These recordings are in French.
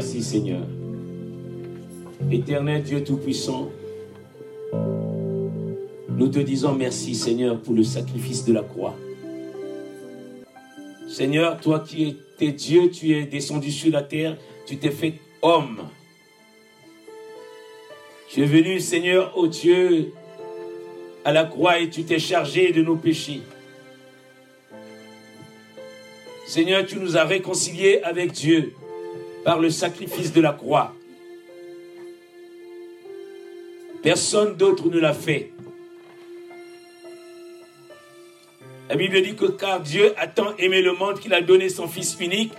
Merci Seigneur. Éternel Dieu Tout-Puissant, nous te disons merci Seigneur pour le sacrifice de la croix. Seigneur, toi qui étais Dieu, tu es descendu sur la terre, tu t'es fait homme. Tu es venu, Seigneur, ô Dieu, à la croix et tu t'es chargé de nos péchés. Seigneur, tu nous as réconciliés avec Dieu par le sacrifice de la croix. Personne d'autre ne l'a fait. La Bible dit que car Dieu a tant aimé le monde qu'il a donné son Fils unique,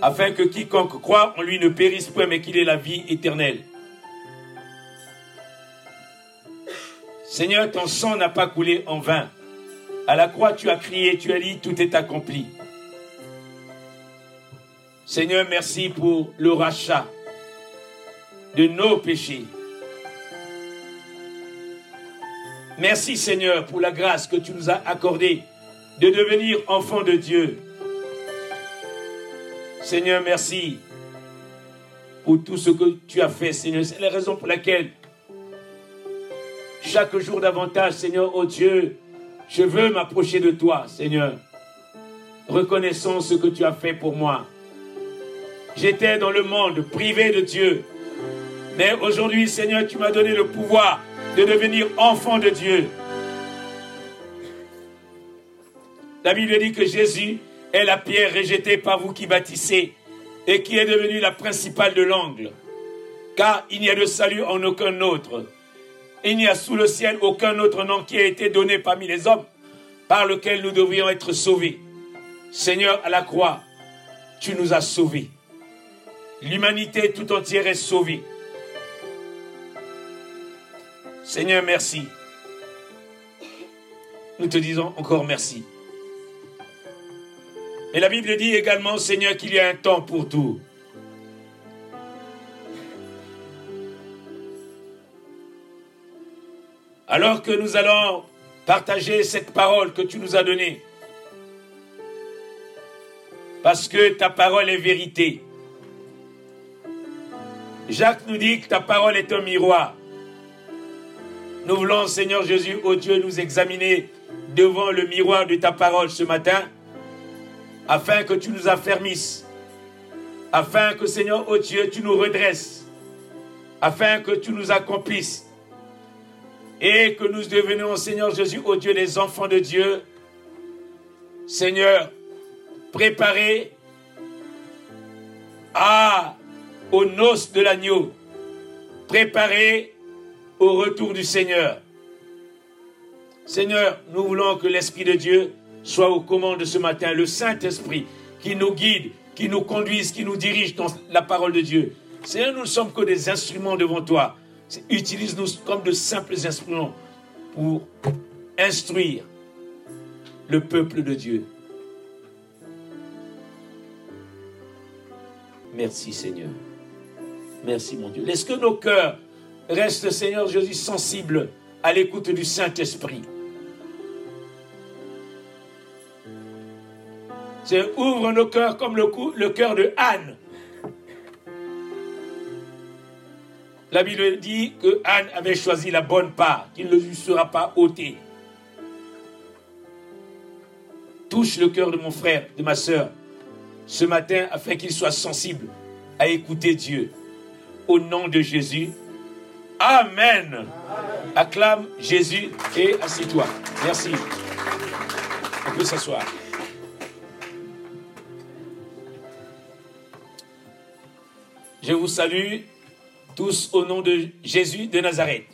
afin que quiconque croit en lui ne périsse point, mais qu'il ait la vie éternelle. Seigneur, ton sang n'a pas coulé en vain. À la croix, tu as crié, tu as dit, tout est accompli. Seigneur, merci pour le rachat de nos péchés. Merci Seigneur pour la grâce que tu nous as accordée de devenir enfants de Dieu. Seigneur, merci pour tout ce que tu as fait, Seigneur. C'est la raison pour laquelle chaque jour davantage, Seigneur, oh Dieu, je veux m'approcher de toi, Seigneur. Reconnaissons ce que tu as fait pour moi. J'étais dans le monde privé de Dieu. Mais aujourd'hui, Seigneur, tu m'as donné le pouvoir de devenir enfant de Dieu. La Bible dit que Jésus est la pierre rejetée par vous qui bâtissez et qui est devenue la principale de l'angle. Car il n'y a de salut en aucun autre. Il n'y a sous le ciel aucun autre nom qui a été donné parmi les hommes par lequel nous devrions être sauvés. Seigneur, à la croix, tu nous as sauvés. L'humanité tout entière est sauvée. Seigneur, merci. Nous te disons encore merci. Et la Bible dit également, Seigneur, qu'il y a un temps pour tout. Alors que nous allons partager cette parole que tu nous as donnée, parce que ta parole est vérité. Jacques nous dit que ta parole est un miroir. Nous voulons, Seigneur Jésus, ô Dieu, nous examiner devant le miroir de ta parole ce matin, afin que tu nous affermisses, afin que, Seigneur, ô Dieu, tu nous redresses, afin que tu nous accomplisses, et que nous devenions, Seigneur Jésus, ô Dieu, des enfants de Dieu, Seigneur, préparés à, aux noces de l'agneau, préparés au retour du Seigneur. Seigneur, nous voulons que l'Esprit de Dieu soit aux commandes de ce matin, le Saint-Esprit qui nous guide, qui nous conduise, qui nous dirige dans la parole de Dieu. Seigneur, nous ne sommes que des instruments devant toi. Utilise-nous comme de simples instruments pour instruire le peuple de Dieu. Merci Seigneur. Merci mon Dieu. Laisse que nos cœurs Reste, Seigneur Jésus, sensible à l'écoute du Saint-Esprit? Ouvre nos cœurs comme le, le cœur de Anne. La Bible dit que Anne avait choisi la bonne part, qu'il ne lui sera pas ôté. Touche le cœur de mon frère, de ma soeur, ce matin, afin qu'il soit sensible à écouter Dieu. Au nom de Jésus, Amen. Acclame Jésus et assieds-toi. Merci. On peut s'asseoir. Je vous salue tous au nom de Jésus de Nazareth.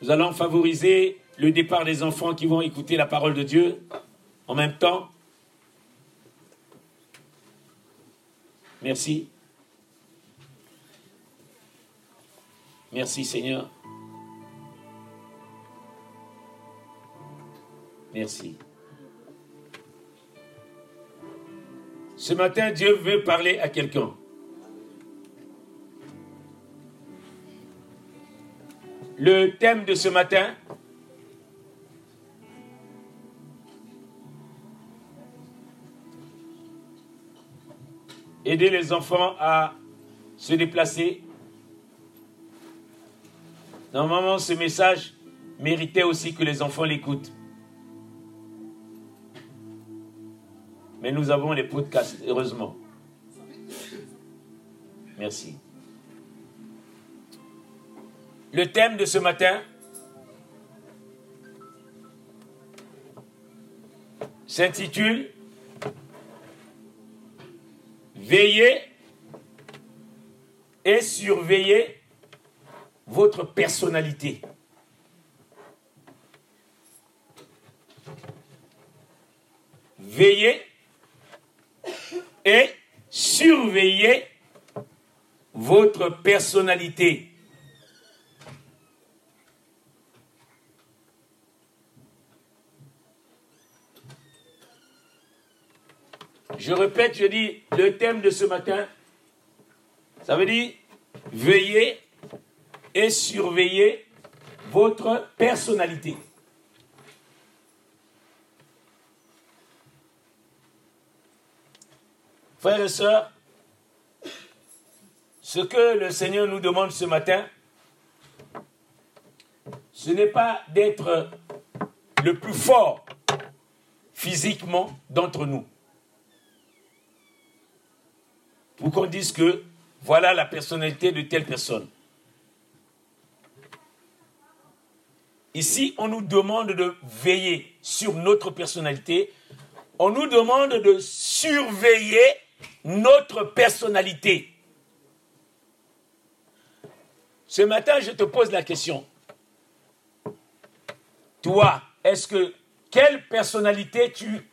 Nous allons favoriser le départ des enfants qui vont écouter la parole de Dieu en même temps. Merci. Merci Seigneur. Merci. Ce matin, Dieu veut parler à quelqu'un. Le thème de ce matin, aider les enfants à se déplacer Normalement, ce message méritait aussi que les enfants l'écoutent. Mais nous avons les podcasts, heureusement. Merci. Le thème de ce matin s'intitule Veillez et surveillez votre personnalité. Veillez et surveillez votre personnalité. Je répète, je dis, le thème de ce matin, ça veut dire veillez et surveillez votre personnalité. Frères et sœurs, ce que le Seigneur nous demande ce matin, ce n'est pas d'être le plus fort physiquement d'entre nous. Pour qu'on dise que voilà la personnalité de telle personne. Ici, on nous demande de veiller sur notre personnalité. On nous demande de surveiller notre personnalité. Ce matin, je te pose la question. Toi, est-ce que quelle personnalité tu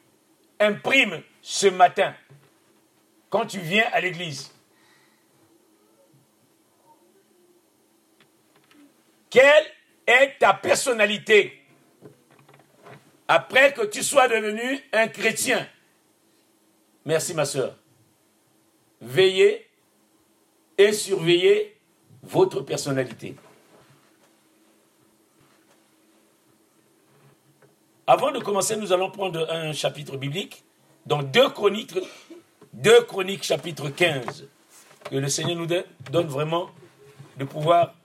imprimes ce matin quand tu viens à l'église? Quelle ta personnalité après que tu sois devenu un chrétien Merci ma soeur. Veillez et surveillez votre personnalité. Avant de commencer, nous allons prendre un chapitre biblique dans 2 Chroniques, 2 Chroniques chapitre 15, que le Seigneur nous donne vraiment de pouvoir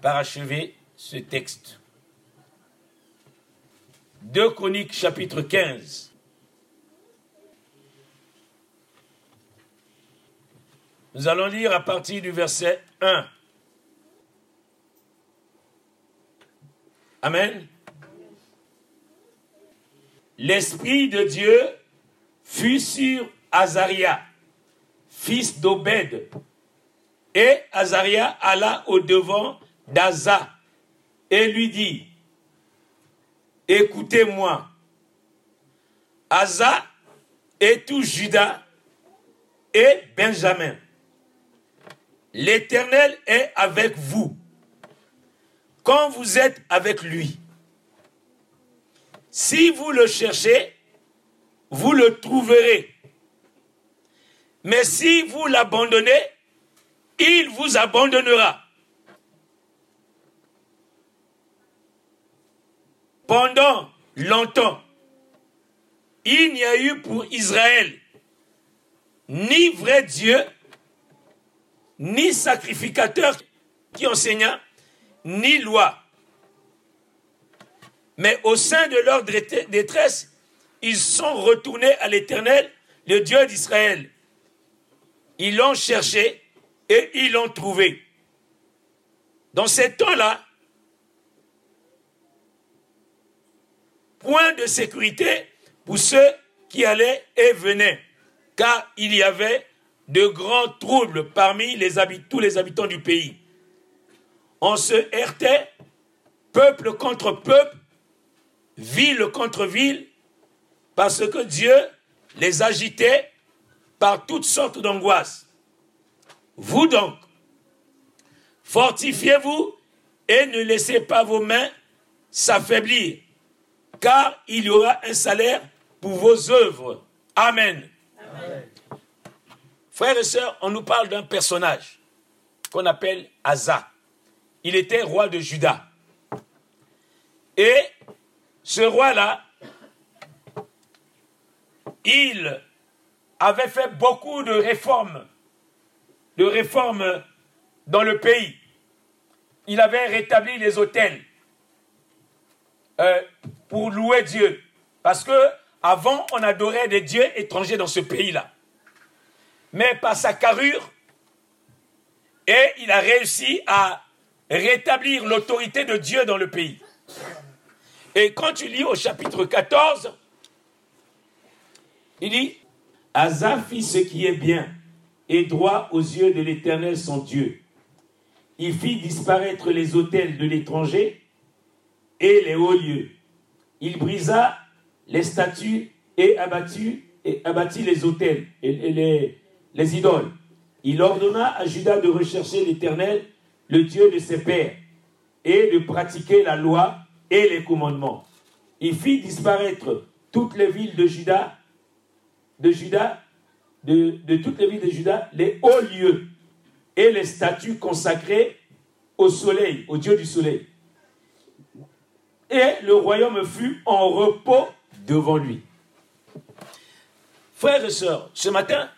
parachever ce texte. 2 Chroniques chapitre 15. Nous allons lire à partir du verset 1. Amen. L'Esprit de Dieu fut sur Azaria, fils d'Obed. Et Azaria alla au devant d'Aza et lui dit, écoutez-moi, Asa et tout Judas et Benjamin? L'Éternel est avec vous quand vous êtes avec lui. Si vous le cherchez, vous le trouverez. Mais si vous l'abandonnez, il vous abandonnera. Pendant longtemps, il n'y a eu pour Israël ni vrai Dieu, ni sacrificateur qui enseigna, ni loi. Mais au sein de leur détresse, ils sont retournés à l'Éternel, le Dieu d'Israël. Ils l'ont cherché et ils l'ont trouvé. Dans ces temps-là, de sécurité pour ceux qui allaient et venaient, car il y avait de grands troubles parmi tous les habitants du pays. On se heurtait, peuple contre peuple, ville contre ville, parce que Dieu les agitait par toutes sortes d'angoisses. Vous donc, fortifiez-vous et ne laissez pas vos mains s'affaiblir, car il y aura un salaire pour vos œuvres. Amen. Frères et sœurs, on nous parle d'un personnage qu'on appelle Asa. Il était roi de Juda. Et ce roi-là, il avait fait beaucoup de réformes, de réformes dans le pays. Il avait rétabli les hôtels euh, pour louer Dieu. Parce que avant, on adorait des dieux étrangers dans ce pays-là. Mais par sa carrure, et il a réussi à rétablir l'autorité de Dieu dans le pays. Et quand tu lis au chapitre 14, il dit, Asa fit ce qui est bien et droit aux yeux de l'Éternel son Dieu. Il fit disparaître les hôtels de l'étranger et les hauts lieux. Il brisa les statues et abattit, les hôtels et, les, les idoles. Il ordonna à Judas de rechercher l'Éternel, le Dieu de ses pères, et de pratiquer la loi et les commandements. Il fit disparaître toutes les villes de Juda, de Juda, de toutes les villes de Juda, les hauts lieux et les statues consacrées au soleil, au Dieu du soleil. Et le royaume fut en repos devant lui. Frères et sœurs, ce matin,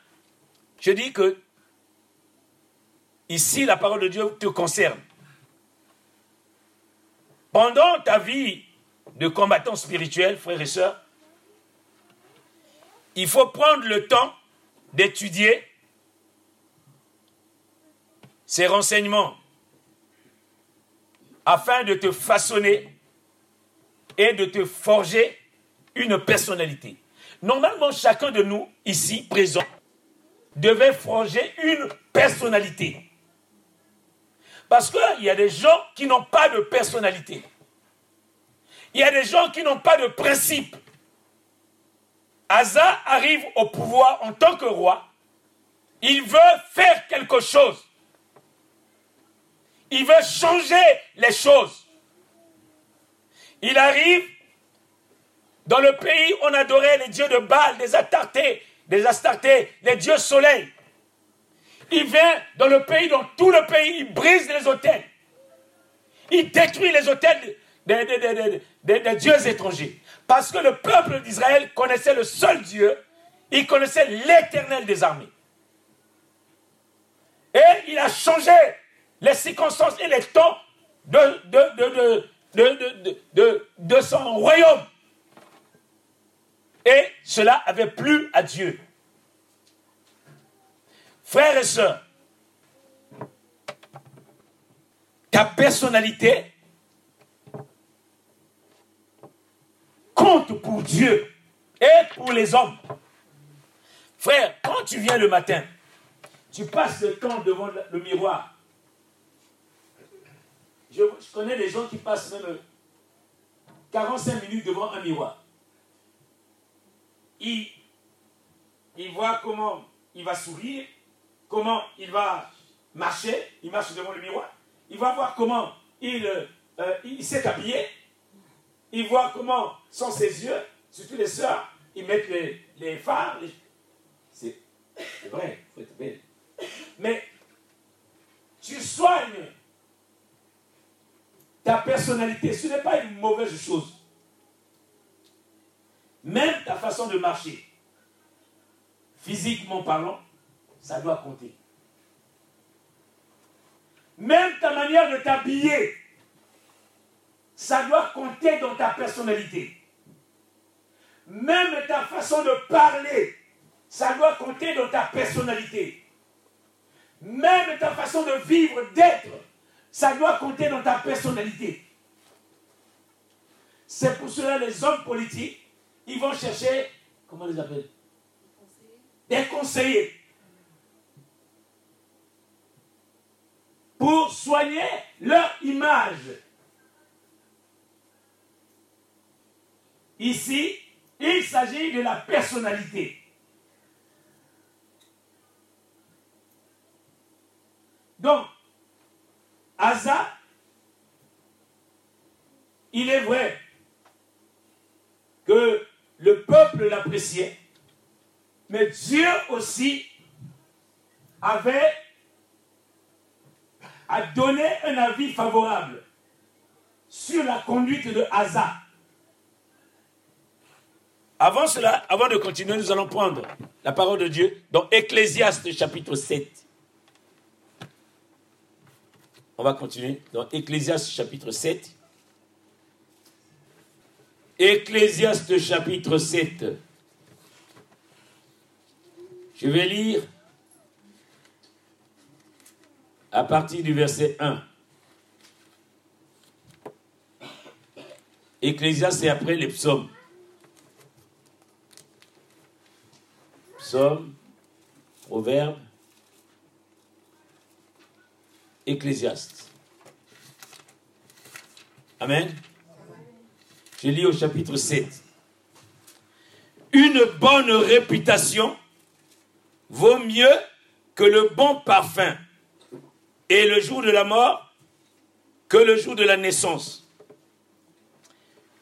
je dis que ici, la parole de Dieu te concerne. Pendant ta vie de combattant spirituel, frères et sœurs, il faut prendre le temps d'étudier ces renseignements afin de te façonner et de te forger une personnalité. Normalement, chacun de nous, ici présent, devait forger une personnalité. Parce qu'il y a des gens qui n'ont pas de personnalité. Il y a des gens qui n'ont pas de principe. Asa arrive au pouvoir en tant que roi. Il veut faire quelque chose. Il veut changer les choses. Il arrive dans le pays, on adorait les dieux de Baal, des Astartés, des Astartés, les dieux soleil. Il vient dans le pays, dans tout le pays, il brise les hôtels. Il détruit les hôtels des, dieux étrangers. Parce que le peuple d'Israël connaissait le seul Dieu, il connaissait l'éternel des armées. Et il a changé les circonstances et les temps de, de, son royaume. Et cela avait plu à Dieu. Frères et sœurs, ta personnalité compte pour Dieu et pour les hommes. Frère, quand tu viens le matin, tu passes le temps devant le miroir je, connais des gens qui passent même 45 minutes devant un miroir. Il, il voit comment il va sourire, comment il va marcher, il marche devant le miroir. Il va voir comment il, euh, il s'est habillé. Il voit comment sont ses yeux, surtout les soeurs, ils mettent les, les phares. C'est vrai, il faut être belle. Mais tu soignes personnalité, ce n'est pas une mauvaise chose. Même ta façon de marcher, physiquement parlant, ça doit compter. Même ta manière de t'habiller, ça doit compter dans ta personnalité. Même ta façon de parler, ça doit compter dans ta personnalité. Même ta façon de vivre, d'être, ça doit compter dans ta personnalité. C'est pour cela les hommes politiques, ils vont chercher, comment les appelle? Des conseillers. Pour soigner leur image. Ici, il s'agit de la personnalité. Donc, Asa, il est vrai que le peuple l'appréciait, mais Dieu aussi avait a donné un avis favorable sur la conduite de Asa. Avant cela, avant de continuer, nous allons prendre la parole de Dieu dans Ecclésiaste chapitre 7. On va continuer dans Ecclésiaste chapitre 7. Ecclésiaste chapitre 7. Je vais lire à partir du verset 1. Ecclésiaste, c'est après les psaumes. Psaumes, Proverbes, Ecclésiaste. Amen. Je lis au chapitre 7. Une bonne réputation vaut mieux que le bon parfum et le jour de la mort que le jour de la naissance.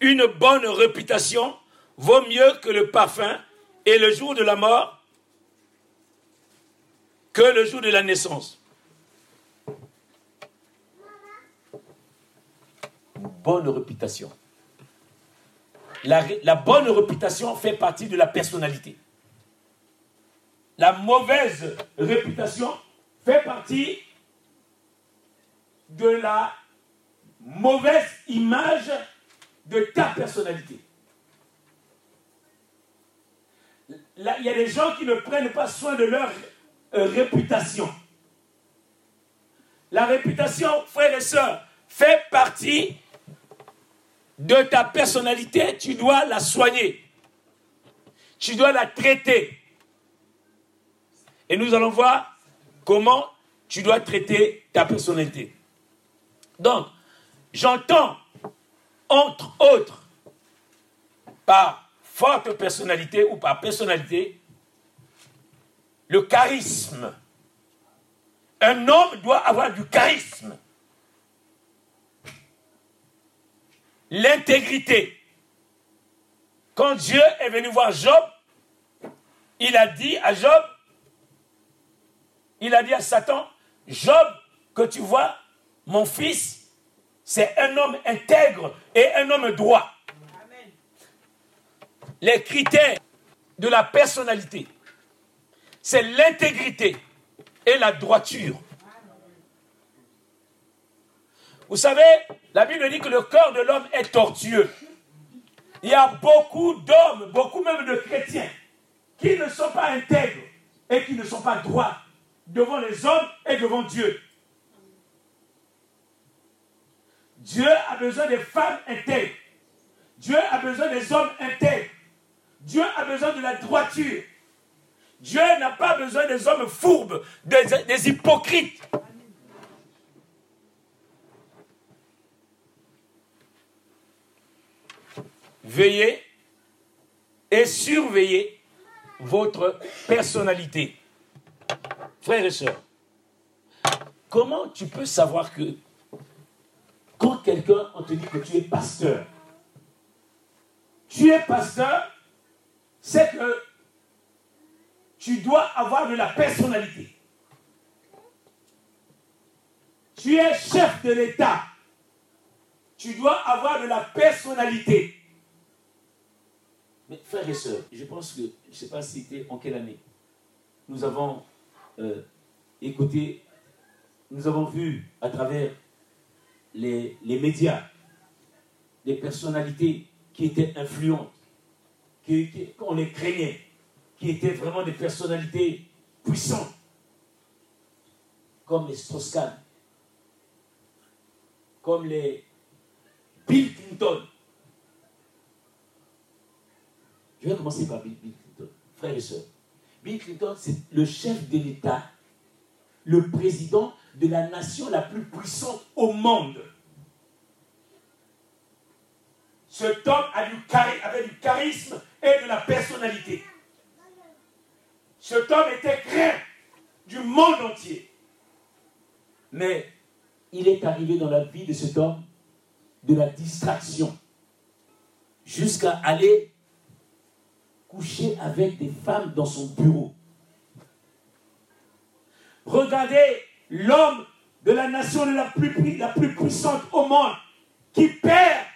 Une bonne réputation vaut mieux que le parfum et le jour de la mort que le jour de la naissance. Bonne réputation. La, bonne réputation fait partie de la personnalité. La mauvaise réputation fait partie de la mauvaise image de ta personnalité. Il y a des gens qui ne prennent pas soin de leur euh, réputation. La réputation, frères et sœurs, fait partie de ta personnalité. Tu dois la soigner. Tu dois la traiter. Et nous allons voir comment tu dois traiter ta personnalité. Donc, j'entends, entre autres, par forte personnalité ou par personnalité, le charisme. Un homme doit avoir du charisme. L'intégrité. Quand Dieu est venu voir Job, il a dit à Job, il a dit à Satan, Job, que tu vois, mon fils, c'est un homme intègre et un homme droit. Les critères de la personnalité, c'est l'intégrité et la droiture. Vous savez, la Bible dit que le corps de l'homme est tortueux. Il y a beaucoup d'hommes, beaucoup même de chrétiens, qui ne sont pas intègres et qui ne sont pas droits devant les hommes et devant Dieu. Dieu a besoin des femmes intègres. Dieu a besoin des hommes intègres. Dieu a besoin de la droiture. Dieu n'a pas besoin des hommes fourbes, des, des hypocrites. Veillez et surveillez votre personnalité. Frères et sœurs, comment tu peux savoir que quand quelqu'un, te dit que tu es pasteur, tu es pasteur, c'est que tu dois avoir de la personnalité. Tu es chef de l'État. Tu dois avoir de la personnalité. Mais frères et sœurs, je pense que, je ne sais pas si c'était en quelle année, nous avons euh, écouté, nous avons vu à travers les, médias, des personnalités qui étaient influentes, qu'on les craignait, qui étaient vraiment des personnalités puissantes, comme les Strauss-Kahn, comme les Bill Clinton. Je commencer par Bill, Clinton, frères et sœurs. Bill Clinton, c'est le chef de l'État, le président de la nation la plus puissante au monde. Cet homme avait du charisme et de la personnalité. Cet homme était craint du monde entier. Mais il est arrivé dans la vie de cet homme de la distraction jusqu'à aller coucher avec des femmes dans son bureau. Regardez l'homme de la nation la plus, la plus puissante au monde qui perd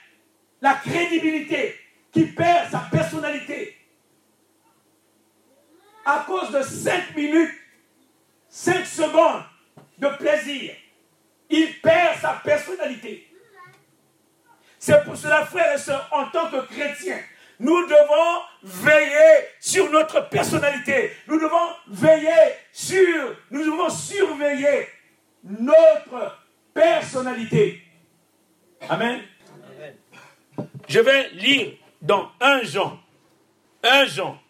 la crédibilité qui perd sa personnalité à cause de 5 minutes, 5 secondes de plaisir, il perd sa personnalité. C'est pour cela, frères et sœurs, en tant que chrétiens, nous devons notre personnalité. Nous devons veiller sur, nous devons surveiller notre personnalité. Amen. Je vais lire dans 1 Jean. 1 Jean.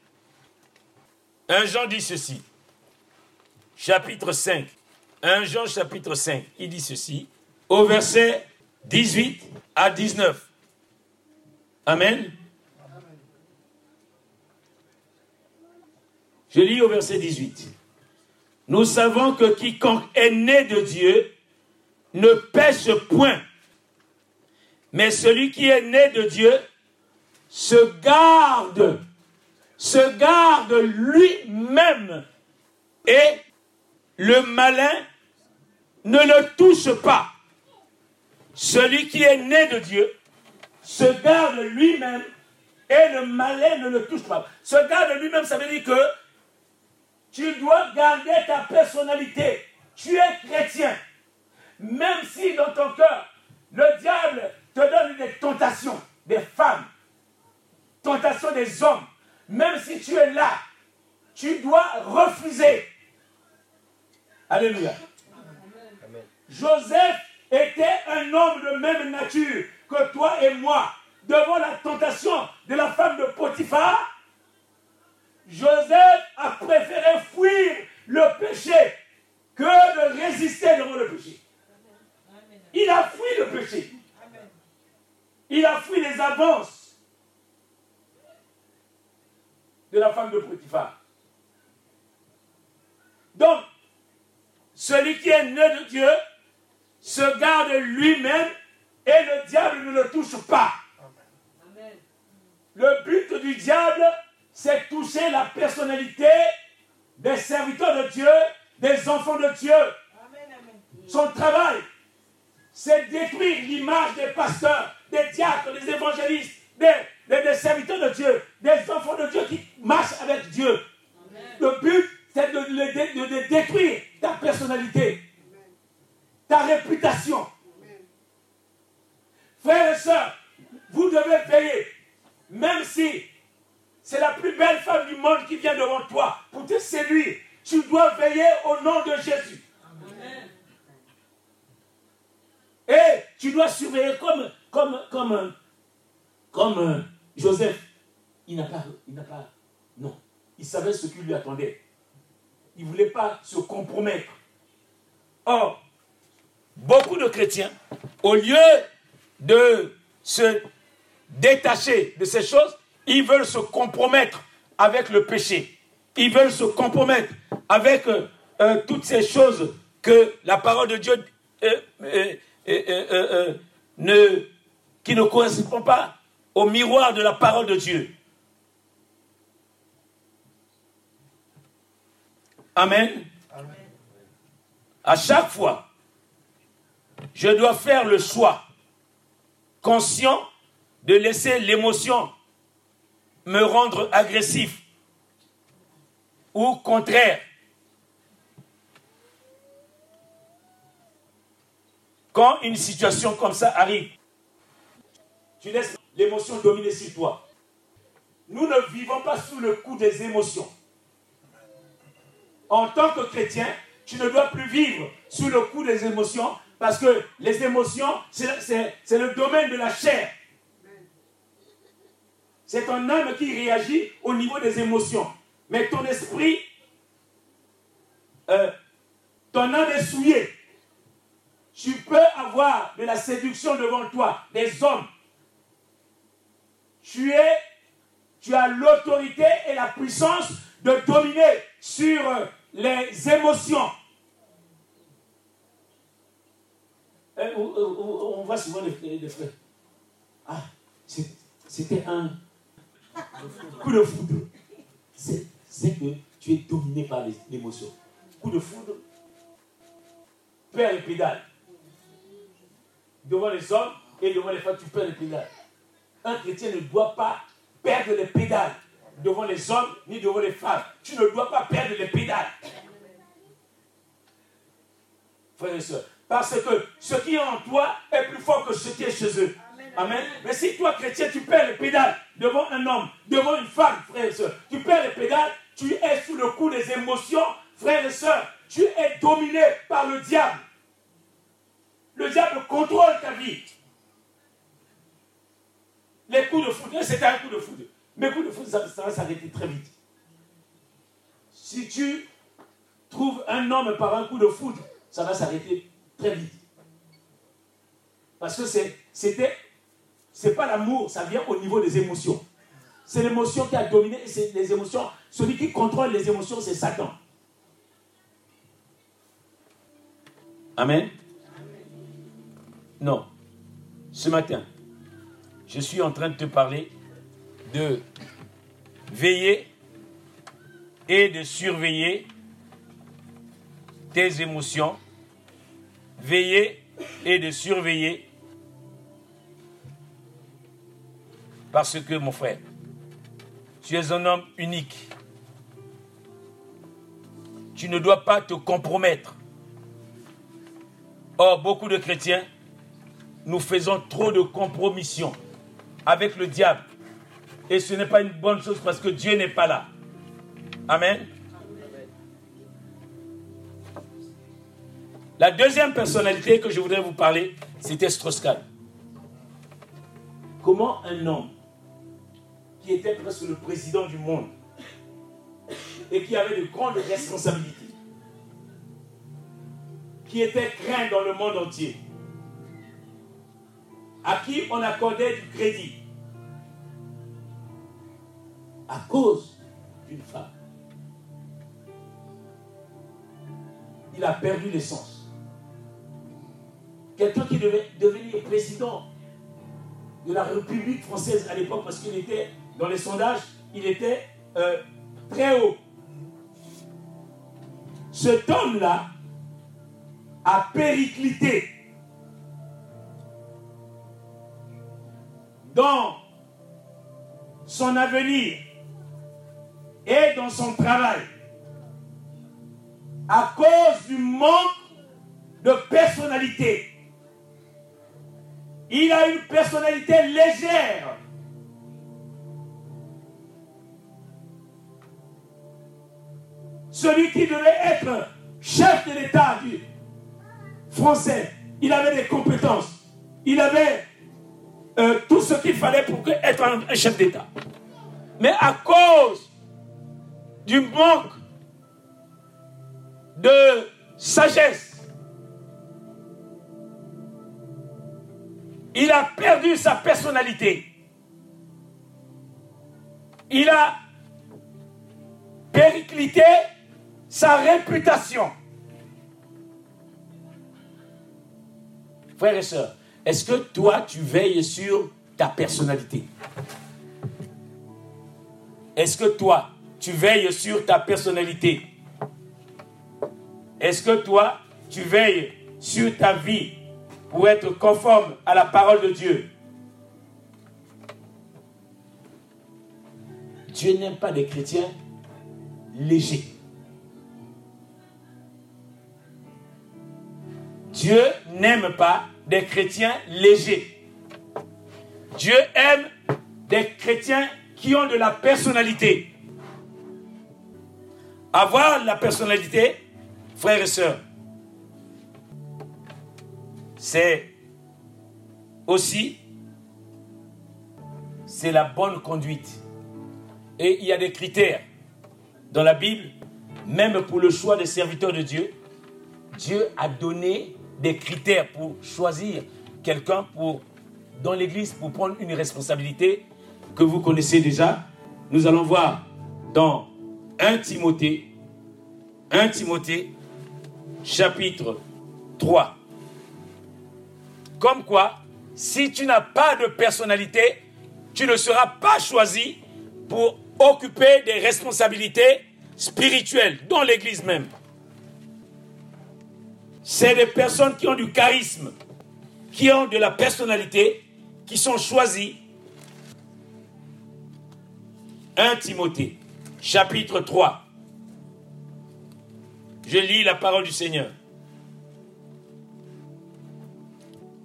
1 Jean dit ceci. Chapitre 5. 1 Jean chapitre 5. Il dit ceci. Au verset 18 à 19. Amen. Je lis au verset 18. Nous savons que quiconque est né de Dieu ne pêche point. Mais celui qui est né de Dieu se garde, se garde lui-même. Et le malin ne le touche pas. Celui qui est né de Dieu se garde lui-même et le malin ne le touche pas. Se garde lui-même, ça veut dire que tu dois garder ta personnalité. Tu es chrétien. Même si dans ton cœur, le diable te donne des tentations, des femmes, tentations des hommes, même si tu es là, tu dois refuser. Alléluia. Joseph était un homme de même nature que toi et moi. Devant la tentation de la femme de Potiphar, Joseph a préféré fuir le péché que de résister devant le péché. Il a fui le péché. Il a fui les avances de la femme de Potiphar. Donc, celui qui est né de Dieu se garde lui-même et le diable ne le touche pas. Le but du diable, c'est toucher la personnalité des serviteurs de Dieu, des enfants de Dieu. Son travail, c'est détruire l'image des pasteurs, des diacres, des évangélistes, des, serviteurs de Dieu, des enfants de Dieu qui marchent avec Dieu. Le but, c'est de, de, détruire ta personnalité, ta réputation. Frères et sœurs, vous devez veiller, même si c'est la plus belle femme du monde qui vient devant toi pour te séduire. Tu dois veiller au nom de Jésus. Et tu dois surveiller comme, comme, comme, comme Joseph. Il n'a pas, il n'a pas, non. Il savait ce qui lui attendait. Il ne voulait pas se compromettre. Or, beaucoup de chrétiens, au lieu de se détacher de ces choses, ils veulent se compromettre avec le péché. Ils veulent se compromettre avec euh, euh, toutes ces choses que la parole de Dieu euh, ne, qui ne correspondent pas au miroir de la parole de Dieu. Amen. Amen. À chaque fois, je dois faire le choix conscient de laisser l'émotion me rendre agressif ou contraire. Quand une situation comme ça arrive, tu laisses l'émotion dominer sur toi. Nous ne vivons pas sous le coup des émotions. En tant que chrétien, tu ne dois plus vivre sous le coup des émotions parce que les émotions, c'est le domaine de la chair. C'est ton âme qui réagit au niveau des émotions. Mais ton esprit, euh, ton âme est souillée. Tu peux avoir de la séduction devant toi, des hommes. Tu es, tu as l'autorité et la puissance de dominer sur les émotions. Euh, on voit souvent les frères. Ah, c'était un, Coup de foudre, c'est que tu es dominé par l'émotion. Coup de foudre, perds les pédales. Devant les hommes et devant les femmes, tu perds les pédales. un chrétien ne doit pas perdre les pédales devant les hommes ni devant les femmes. Tu ne dois pas perdre les pédales. Frères et sœurs, parce que ce qui est en toi est plus fort que ce qui est chez eux. Amen. Mais si toi, chrétien, tu perds les pédales devant un homme, devant une femme, frère et soeur, tu perds les pédales, tu es sous le coup des émotions, frère et soeur, tu es dominé par le diable. Le diable contrôle ta vie. Les coups de foudre, c'était un coup de foudre. Mais coups de foudre, ça, ça va s'arrêter très vite. Si tu trouves un homme par un coup de foudre, ça va s'arrêter très vite. Parce que c'était n'est pas l'amour, ça vient au niveau des émotions. C'est l'émotion qui a dominé, c'est les émotions. Celui qui contrôle les émotions, c'est Satan. Amen. Non. Ce matin, je suis en train de te parler de veiller et de surveiller tes émotions. Veiller et de surveiller Parce que, mon frère, tu es un homme unique. Tu ne dois pas te compromettre. Or, beaucoup de chrétiens, nous faisons trop de compromissions avec le diable. Et ce n'est pas une bonne chose parce que Dieu n'est pas là. Amen. La deuxième personnalité que je voudrais vous parler, c'était Strauss-Kahn. Comment un homme qui était presque le président du monde et qui avait de grandes responsabilités, qui était craint dans le monde entier, à qui on accordait du crédit à cause d'une femme. Il a perdu l'essence. Quelqu'un qui devait devenir président de la République française à l'époque, parce qu'il était dans les sondages, il était euh, très haut. Cet homme-là a périclité dans son avenir et dans son travail à cause du manque de personnalité. Il a une personnalité légère. Celui qui devait être chef de l'État français, il avait des compétences, il avait euh, tout ce qu'il fallait pour être un, chef d'État. Mais à cause du manque de sagesse, il a perdu sa personnalité. Il a périclité sa réputation. Frères et sœurs, est-ce que toi, tu veilles sur ta personnalité? Est-ce que toi, tu veilles sur ta personnalité? Est-ce que toi, tu veilles sur ta vie pour être conforme à la parole de Dieu? Dieu n'aime pas les chrétiens légers. Dieu n'aime pas des chrétiens légers. Dieu aime des chrétiens qui ont de la personnalité. Avoir la personnalité, frères et sœurs, c'est aussi c'est la bonne conduite. Et il y a des critères dans la Bible, même pour le choix des serviteurs de Dieu. Dieu a donné des critères pour choisir quelqu'un pour, dans l'Église pour prendre une responsabilité que vous connaissez déjà. Nous allons voir dans 1 Timothée, 1 Timothée, chapitre 3. Comme quoi, si tu n'as pas de personnalité, tu ne seras pas choisi pour occuper des responsabilités spirituelles dans l'Église même c'est des personnes qui ont du charisme, qui ont de la personnalité, qui sont choisies 1 Timothée, chapitre 3. Je lis la parole du Seigneur.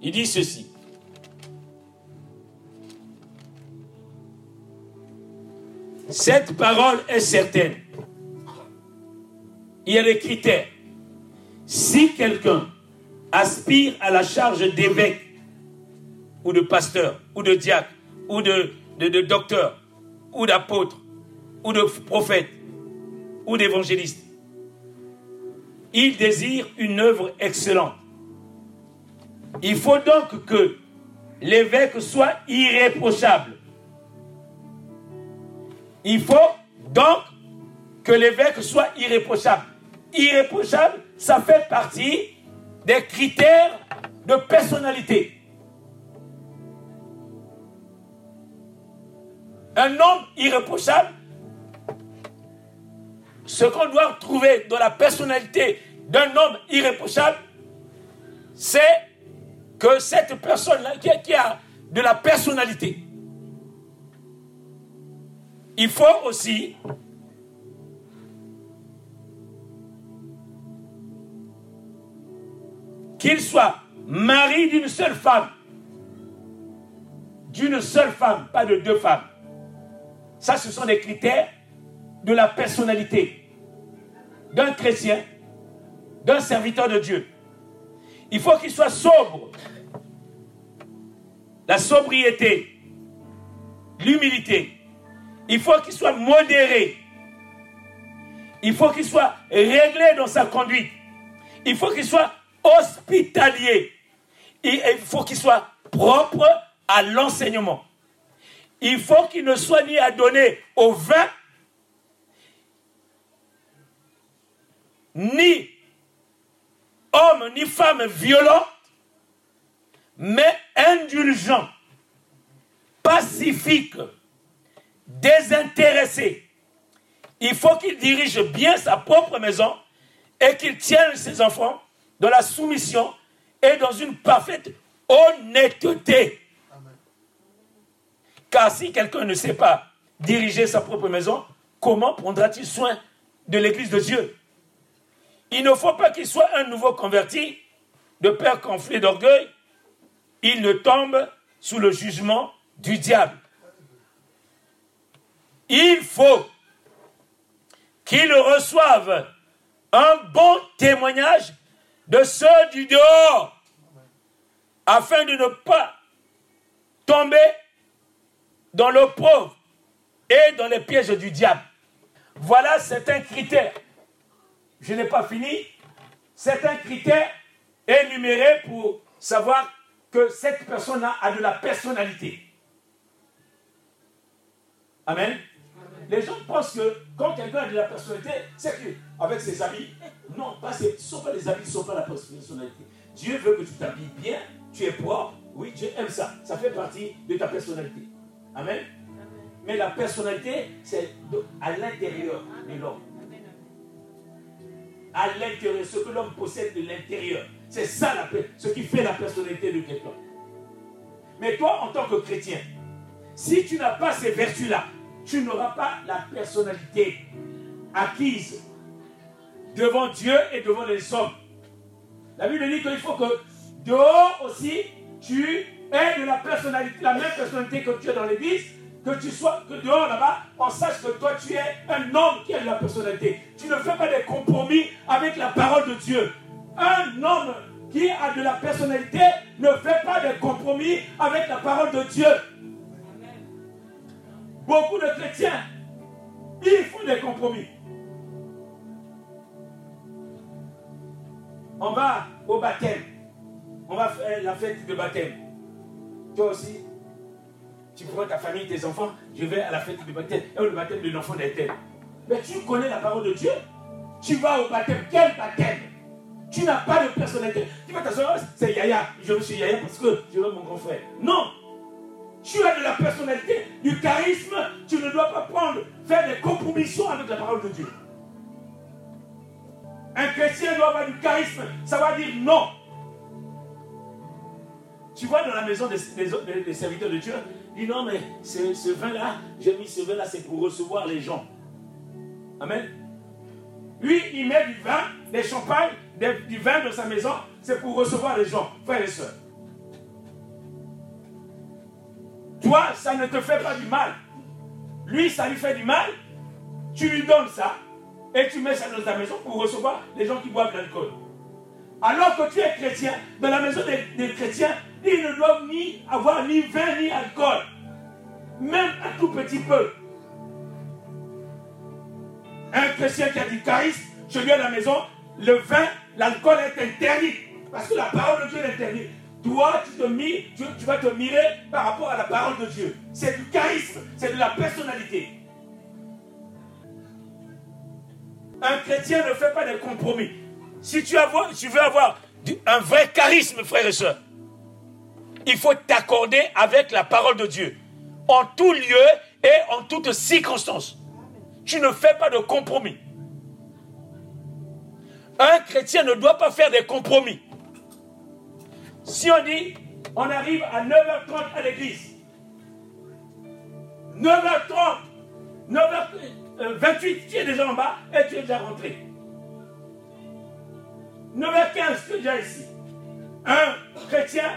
Il dit ceci. Cette parole est certaine. Il y a des critères. Si quelqu'un aspire à la charge d'évêque, ou de pasteur, ou de diacre, ou de, docteur, ou d'apôtre, ou de prophète, ou d'évangéliste, il désire une œuvre excellente. Il faut donc que l'évêque soit irréprochable. Il faut donc que l'évêque soit irréprochable. Irréprochable, ça fait partie des critères de personnalité. Un homme irréprochable, ce qu'on doit trouver dans la personnalité d'un homme irréprochable, c'est que cette personne-là, qui a de la personnalité, il faut aussi qu'il soit mari d'une seule femme. D'une seule femme, pas de deux femmes. Ça, ce sont des critères de la personnalité d'un chrétien, d'un serviteur de Dieu. Il faut qu'il soit sobre. La sobriété, l'humilité, il faut qu'il soit modéré. Il faut qu'il soit réglé dans sa conduite. Il faut qu'il soit hospitalier. il faut qu'il soit propre à l'enseignement. Il faut qu'il ne soit ni à donner au vin, ni homme ni femme violent, mais indulgent, pacifique, désintéressé. Il faut qu'il dirige bien sa propre maison et qu'il tienne ses enfants dans la soumission et dans une parfaite honnêteté. Car si quelqu'un ne sait pas diriger sa propre maison, comment prendra-t-il soin de l'Église de Dieu? Il ne faut pas qu'il soit un nouveau converti, de père conflit d'orgueil. Il ne tombe sous le jugement du diable. Il faut qu'il reçoive un bon témoignage de ceux du dehors, afin de ne pas tomber dans le pauvre et dans les pièges du diable. Voilà certains critères. Je n'ai pas fini. Certains critères énumérés pour savoir que cette personne-là a de la personnalité. Amen. Les gens pensent que quand quelqu'un a de la personnalité, c'est qu'avec ses habits, non, pas ce ne sont pas les habits, ce ne sont pas la personnalité. Dieu veut que tu t'habilles bien, tu es propre, oui, Dieu aime ça. Ça fait partie de ta personnalité. Amen. Mais la personnalité, c'est à l'intérieur de l'homme. À l'intérieur, ce que l'homme possède de l'intérieur. C'est ça la, ce qui fait la personnalité de quelqu'un. Mais toi, en tant que chrétien, si tu n'as pas ces vertus-là, tu n'auras pas la personnalité acquise devant Dieu et devant les hommes. La Bible dit qu'il faut que dehors aussi, tu aies de la personnalité, la même personnalité que tu es dans l'église, que tu sois, que dehors là-bas, on sache que toi tu es un homme qui a de la personnalité. Tu ne fais pas des compromis avec la parole de Dieu. Un homme qui a de la personnalité ne fait pas des compromis avec la parole de Dieu. Beaucoup de chrétiens, ils font des compromis. On va au baptême. On va faire la fête de baptême. Toi aussi, tu prends ta famille, tes enfants, je vais à la fête de baptême. Et le baptême de l'enfant d'Éternel. Mais tu connais la parole de Dieu. Tu vas au baptême. Quel baptême? Tu n'as pas de personnalité. Tu vas t'asseoir, c'est Yaya. Je suis Yaya parce que je veux mon grand frère. Non tu as de la personnalité, du charisme, tu ne dois pas prendre, faire des compromissions avec la parole de Dieu. Un chrétien doit avoir du charisme, ça va dire non. Tu vois dans la maison des, serviteurs de Dieu, dit non, mais ce, vin-là, j'ai mis ce vin-là, c'est pour recevoir les gens. Amen. Lui, il met du vin, des champagnes, du vin dans sa maison, c'est pour recevoir les gens, frères et sœurs. Toi, ça ne te fait pas du mal. Lui, ça lui fait du mal. Tu lui donnes ça et tu mets ça dans ta maison pour recevoir les gens qui boivent l'alcool. Alors que tu es chrétien, dans la maison des, chrétiens, ils ne doivent ni avoir ni vin ni alcool. Même un tout petit peu. Un chrétien qui a du charisme, je lui à la maison, le vin, l'alcool est interdit. Parce que la parole de Dieu est interdite. Toi, tu, te tu, vas te mirer par rapport à la parole de Dieu. C'est du charisme, c'est de la personnalité. Un chrétien ne fait pas de compromis. Si tu, veux avoir un vrai charisme, frère et soeur, il faut t'accorder avec la parole de Dieu. En tout lieu et en toutes circonstances. Tu ne fais pas de compromis. Un chrétien ne doit pas faire des compromis. Si on dit, on arrive à 9h30 à l'église, 9h30, 9h28, tu es déjà en bas et tu es déjà rentré. 9h15, tu es déjà ici. Un chrétien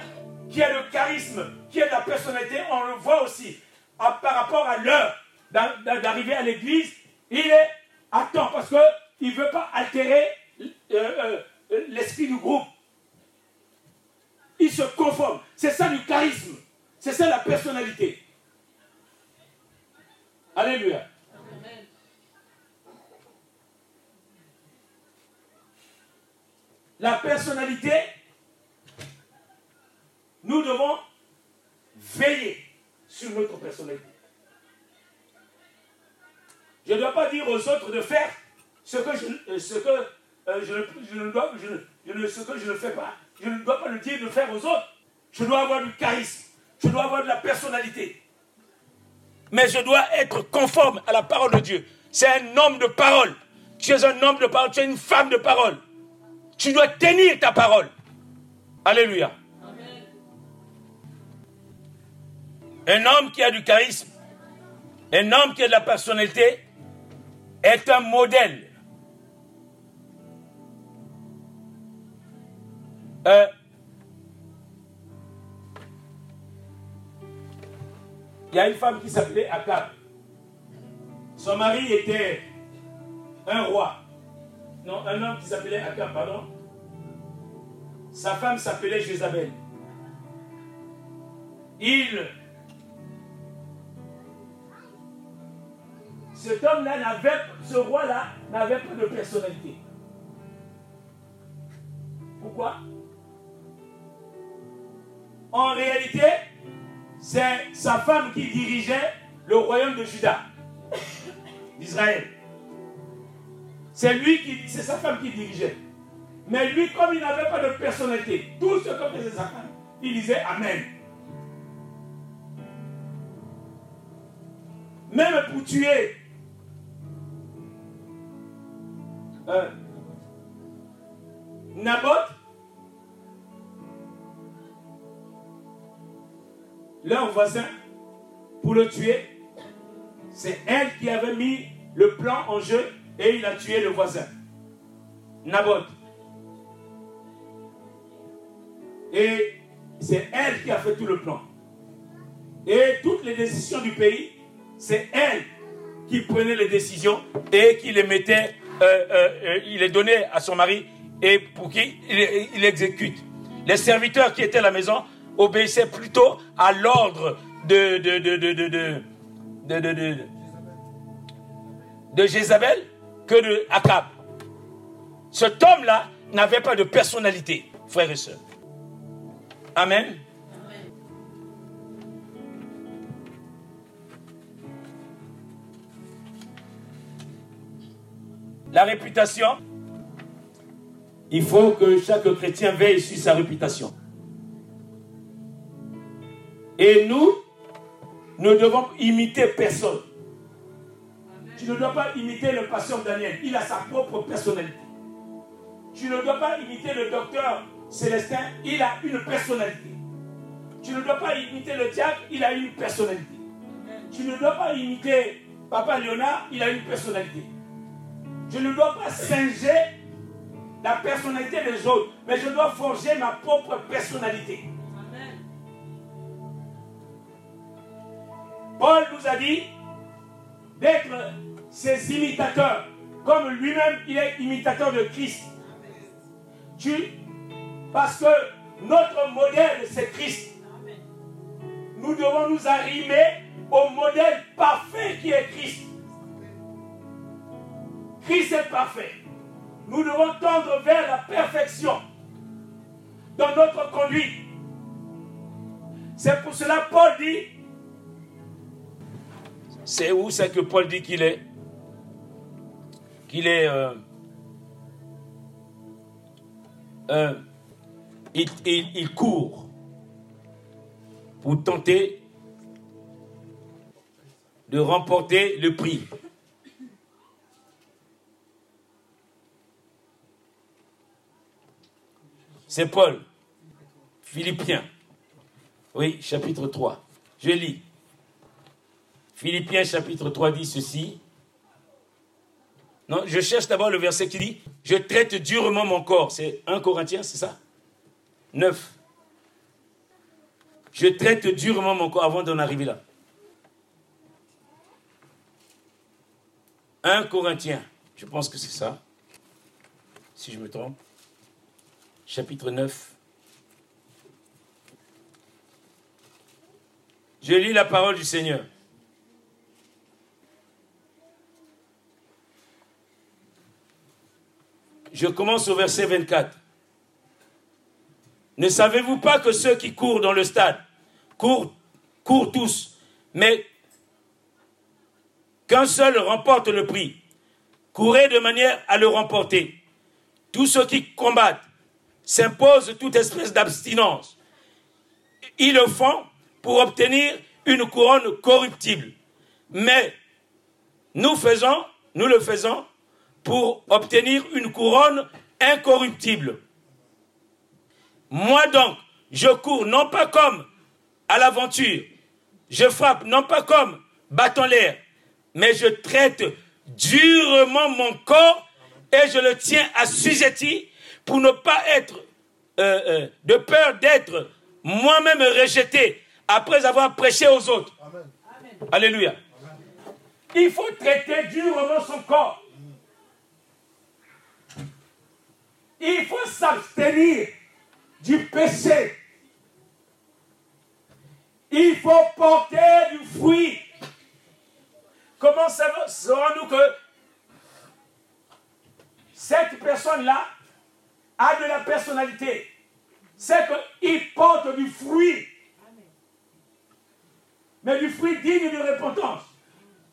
qui a le charisme, qui a la personnalité, on le voit aussi par rapport à l'heure d'arriver à l'église, il est à temps parce qu'il ne veut pas altérer euh, euh, l'esprit du groupe. Il se conforme. C'est ça du charisme. C'est ça la personnalité. Alléluia. La personnalité, nous devons veiller sur notre personnalité. Je ne dois pas dire aux autres de faire ce que je, ce que, euh, je, ne dois, ce ne fais pas. Je ne dois pas le dire de faire aux autres. Je dois avoir du charisme. Je dois avoir de la personnalité. Mais je dois être conforme à la parole de Dieu. C'est un homme de parole. Tu es un homme de parole. Tu es une femme de parole. Tu dois tenir ta parole. Alléluia. Un homme qui a du charisme, un homme qui a de la personnalité, est un modèle. Euh, il y a une femme qui s'appelait Akab. Son mari était un roi. Un homme qui s'appelait Akab, pardon. Sa femme s'appelait Jézabel. Il cet homme-là n'avait, ce roi-là n'avait pas de personnalité. Pourquoi? En réalité, c'est sa femme qui dirigeait le royaume de Juda, d'Israël. C'est lui qui, c'est sa femme qui dirigeait. Mais lui, comme il n'avait pas de personnalité, tout ce que faisait sa femme, il disait Amen. Même pour tuer euh, Naboth, leur voisin, pour le tuer, c'est elle qui avait mis le plan en jeu et il a tué le voisin. Naboth. Et c'est elle qui a fait tout le plan. Et toutes les décisions du pays, c'est elle qui prenait les décisions et qui les mettait euh, euh, euh, il est donné à son mari et pour qui il, exécute. Les serviteurs qui étaient à la maison obéissaient plutôt à l'ordre de, de, de, de, de, Jézabel que de Akab. Cet homme-là n'avait pas de personnalité, frères et sœurs. Amen. La réputation, il faut que chaque chrétien veille sur sa réputation. Et nous, nous devons imiter personne. Tu ne dois pas imiter le patient Daniel. Il a sa propre personnalité. Tu ne dois pas imiter le docteur Célestin. Il a une personnalité. Tu ne dois pas imiter le diable, il a une personnalité. Tu ne dois pas imiter Papa Léonard, il a une personnalité. Je ne dois pas singer la personnalité des autres, mais je dois forger ma propre personnalité. Paul nous a dit d'être ses imitateurs, comme lui-même il est imitateur de Christ. Tu, parce que notre modèle c'est Christ. Nous devons nous arrimer au modèle parfait qui est Christ. Christ est parfait. Nous devons tendre vers la perfection dans notre conduite. C'est pour cela Paul dit, c'est où c'est que Paul dit qu'il est? Qu'il est... Euh, euh, il court pour tenter de remporter le prix. C'est Paul, Philippiens. Oui, chapitre 3. Je lis. Philippiens chapitre 3 dit ceci. Non, je cherche d'abord le verset qui dit Je traite durement mon corps. C'est 1 Corinthiens, c'est ça? 9. Je traite durement mon corps avant d'en arriver là. 1 Corinthiens, je pense que c'est ça, si je me trompe chapitre 9. Je lis la parole du Seigneur. Je commence au verset 24. Ne savez-vous pas que ceux qui courent dans le stade courent, tous, mais qu'un seul remporte le prix Courez de manière à le remporter. Tous ceux qui combattent s'impose toute espèce d'abstinence. Ils le font pour obtenir une couronne corruptible. Mais nous faisons, nous le faisons pour obtenir une couronne incorruptible. Moi donc, je cours non pas comme à l'aventure, je frappe non pas comme battant l'air, mais je traite durement mon corps et je le tiens assujetti pour ne pas être, euh, euh, de peur d'être moi-même rejeté après avoir prêché aux autres. Alléluia. Il faut traiter durement son corps. Il faut s'abstenir du péché. Il faut porter du fruit. Comment saurons-nous que cette personne-là a de la personnalité, c'est qu'il porte du fruit. Mais du fruit digne de repentance.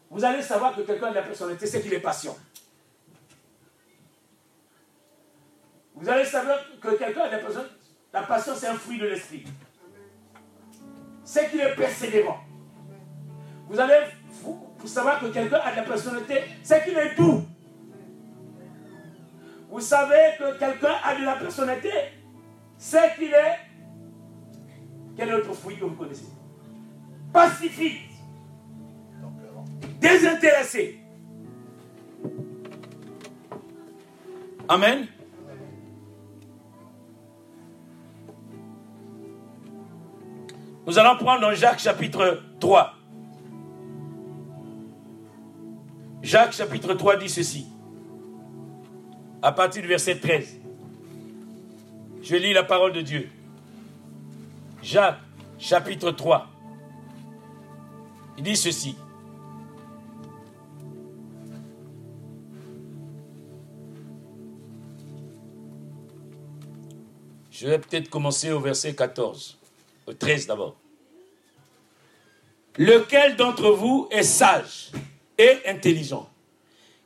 Vous allez savoir que quelqu'un a de la personnalité, c'est qu'il est patient. Vous allez savoir que quelqu'un a de la personnalité. La patience, c'est un fruit de l'esprit. C'est qu'il est persévérant. Vous allez savoir que quelqu'un a de la personnalité, c'est qu'il est doux. Vous savez que quelqu'un a de la personnalité, c'est qu'il est. Quel est l'autre fruit que vous connaissez? Pacifique. Désintéressé. Amen. Nous allons prendre dans Jacques chapitre 3. Jacques chapitre 3 dit ceci à partir du verset 13. Je lis la parole de Dieu. Jacques, chapitre 3. Il dit ceci. Je vais peut-être commencer au verset 14, au 13 d'abord. Lequel d'entre vous est sage et intelligent,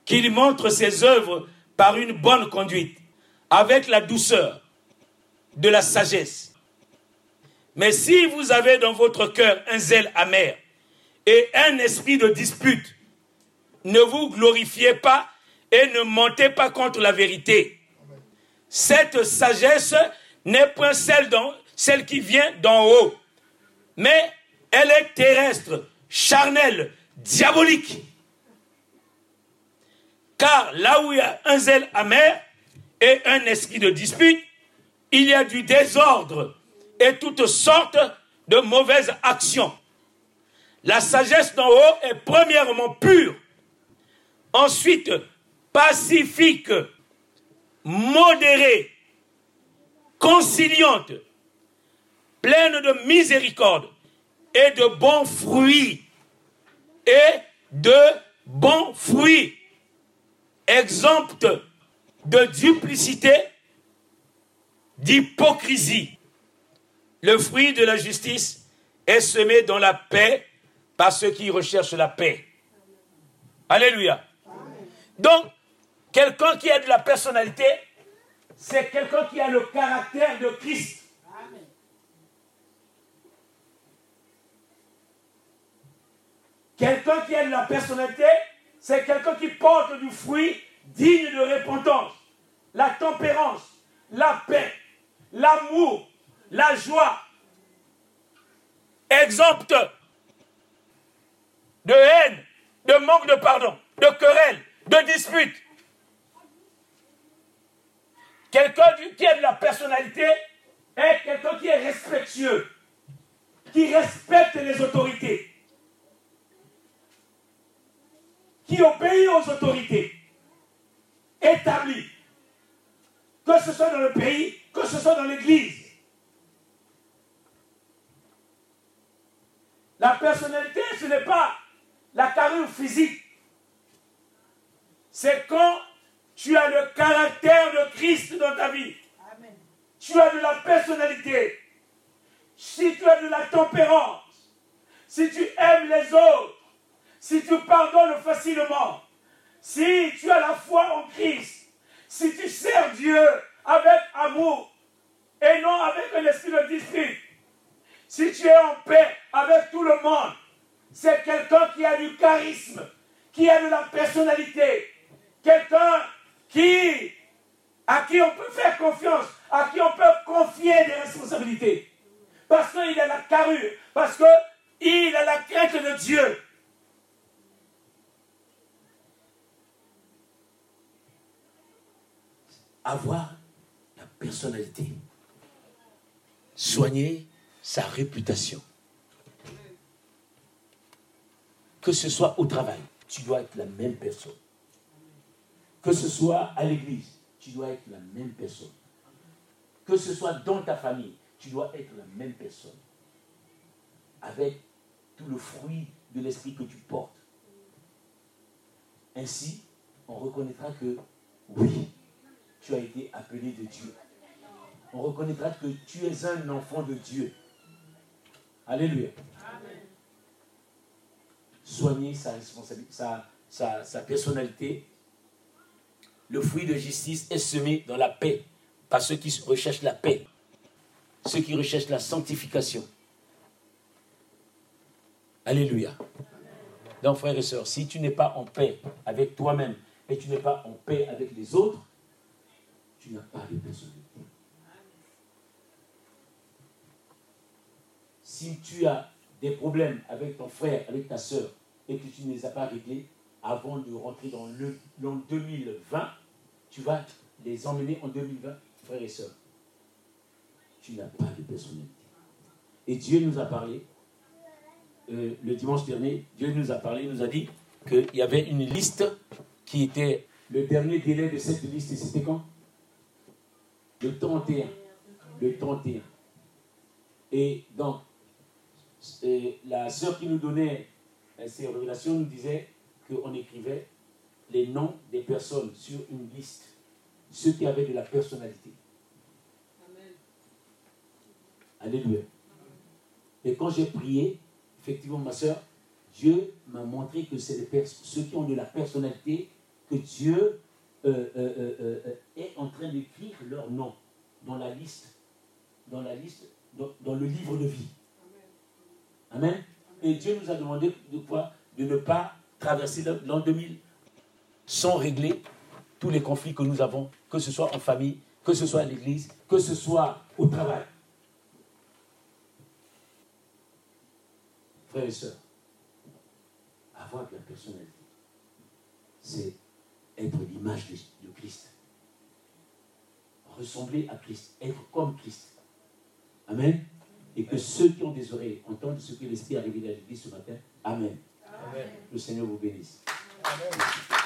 qu'il montre ses œuvres par une bonne conduite, avec la douceur de la sagesse. Mais si vous avez dans votre cœur un zèle amer et un esprit de dispute, ne vous glorifiez pas et ne mentez pas contre la vérité. Cette sagesse n'est point celle, celle qui vient d'en haut, mais elle est terrestre, charnelle, diabolique. Car là où il y a un zèle amer et un esprit de dispute, il y a du désordre et toutes sortes de mauvaises actions. La sagesse d'en haut est premièrement pure, ensuite pacifique, modérée, conciliante, pleine de miséricorde et de bons fruits. Et de bons fruits. Exempte de duplicité, d'hypocrisie. Le fruit de la justice est semé dans la paix par ceux qui recherchent la paix. Alléluia. Donc, quelqu'un qui a de la personnalité, c'est quelqu'un qui a le caractère de Christ. Quelqu'un qui a de la personnalité, c'est quelqu'un qui porte du fruit digne de repentance, la tempérance, la paix, l'amour, la joie, exempte de haine, de manque de pardon, de querelle, de dispute. Quelqu'un qui a la personnalité est quelqu'un qui est respectueux, qui respecte les autorités, qui obéit aux autorités établies, que ce soit dans le pays, que ce soit dans l'église. La personnalité, ce n'est pas la carrure physique. C'est quand tu as le caractère de Christ dans ta vie. Tu as de la personnalité. Si tu as de la tempérance, si tu aimes les autres, si tu pardonnes facilement, si tu as la foi en Christ, si tu sers Dieu avec amour et non avec un esprit de dispute, si tu es en paix avec tout le monde, c'est quelqu'un qui a du charisme, qui a de la personnalité, quelqu'un à qui on peut faire confiance, à qui on peut confier des responsabilités. Parce qu'il a la carrure, parce qu'il a la crainte de Dieu. Avoir la personnalité. Soigner sa réputation. Que ce soit au travail, tu dois être la même personne. Que ce soit à l'église, tu dois être la même personne. Que ce soit dans ta famille, tu dois être la même personne. Avec tout le fruit de l'esprit que tu portes. Ainsi, on reconnaîtra que oui, tu as été appelé de Dieu. On reconnaîtra que tu es un enfant de Dieu. Alléluia. Soigner sa responsabilité, sa, sa personnalité. Le fruit de justice est semé dans la paix par ceux qui recherchent la paix, ceux qui recherchent la sanctification. Alléluia. Donc, frères et sœurs, si tu n'es pas en paix avec toi-même et tu n'es pas en paix avec les autres, tu n'as pas de personnalité. Si tu as des problèmes avec ton frère, avec ta soeur, et que tu ne les as pas réglés avant de rentrer dans l'an 2020, tu vas les emmener en 2020, frères et sœurs. Tu n'as pas de personnalité. Et Dieu nous a parlé, euh, le dimanche dernier, Dieu nous a parlé, nous a dit qu'il y avait une liste qui était le dernier délai de cette liste, c'était quand? Le 31. Le 31. Et donc, la sœur qui nous donnait euh, ces révélations nous disait qu'on écrivait les noms des personnes sur une liste, ceux qui avaient de la personnalité. Amen. Alléluia. Et quand j'ai prié, effectivement, ma soeur, Dieu m'a montré que c'est ceux qui ont de la personnalité, que Dieu est en train d'écrire leur nom dans la liste, dans la liste, dans, le livre de vie. Amen. Et Dieu nous a demandé de quoi? De ne pas traverser l'an 2000 sans régler tous les conflits que nous avons, que ce soit en famille, que ce soit à l'église, que ce soit au travail. Frères et sœurs, avoir de la personnalité, c'est être l'image de Christ. Ressembler à Christ, être comme Christ. Amen. Et que ceux qui ont des oreilles entendent ce que l'Esprit a révélé à l'Église ce matin. Amen. Amen. Le Seigneur vous bénisse. Amen.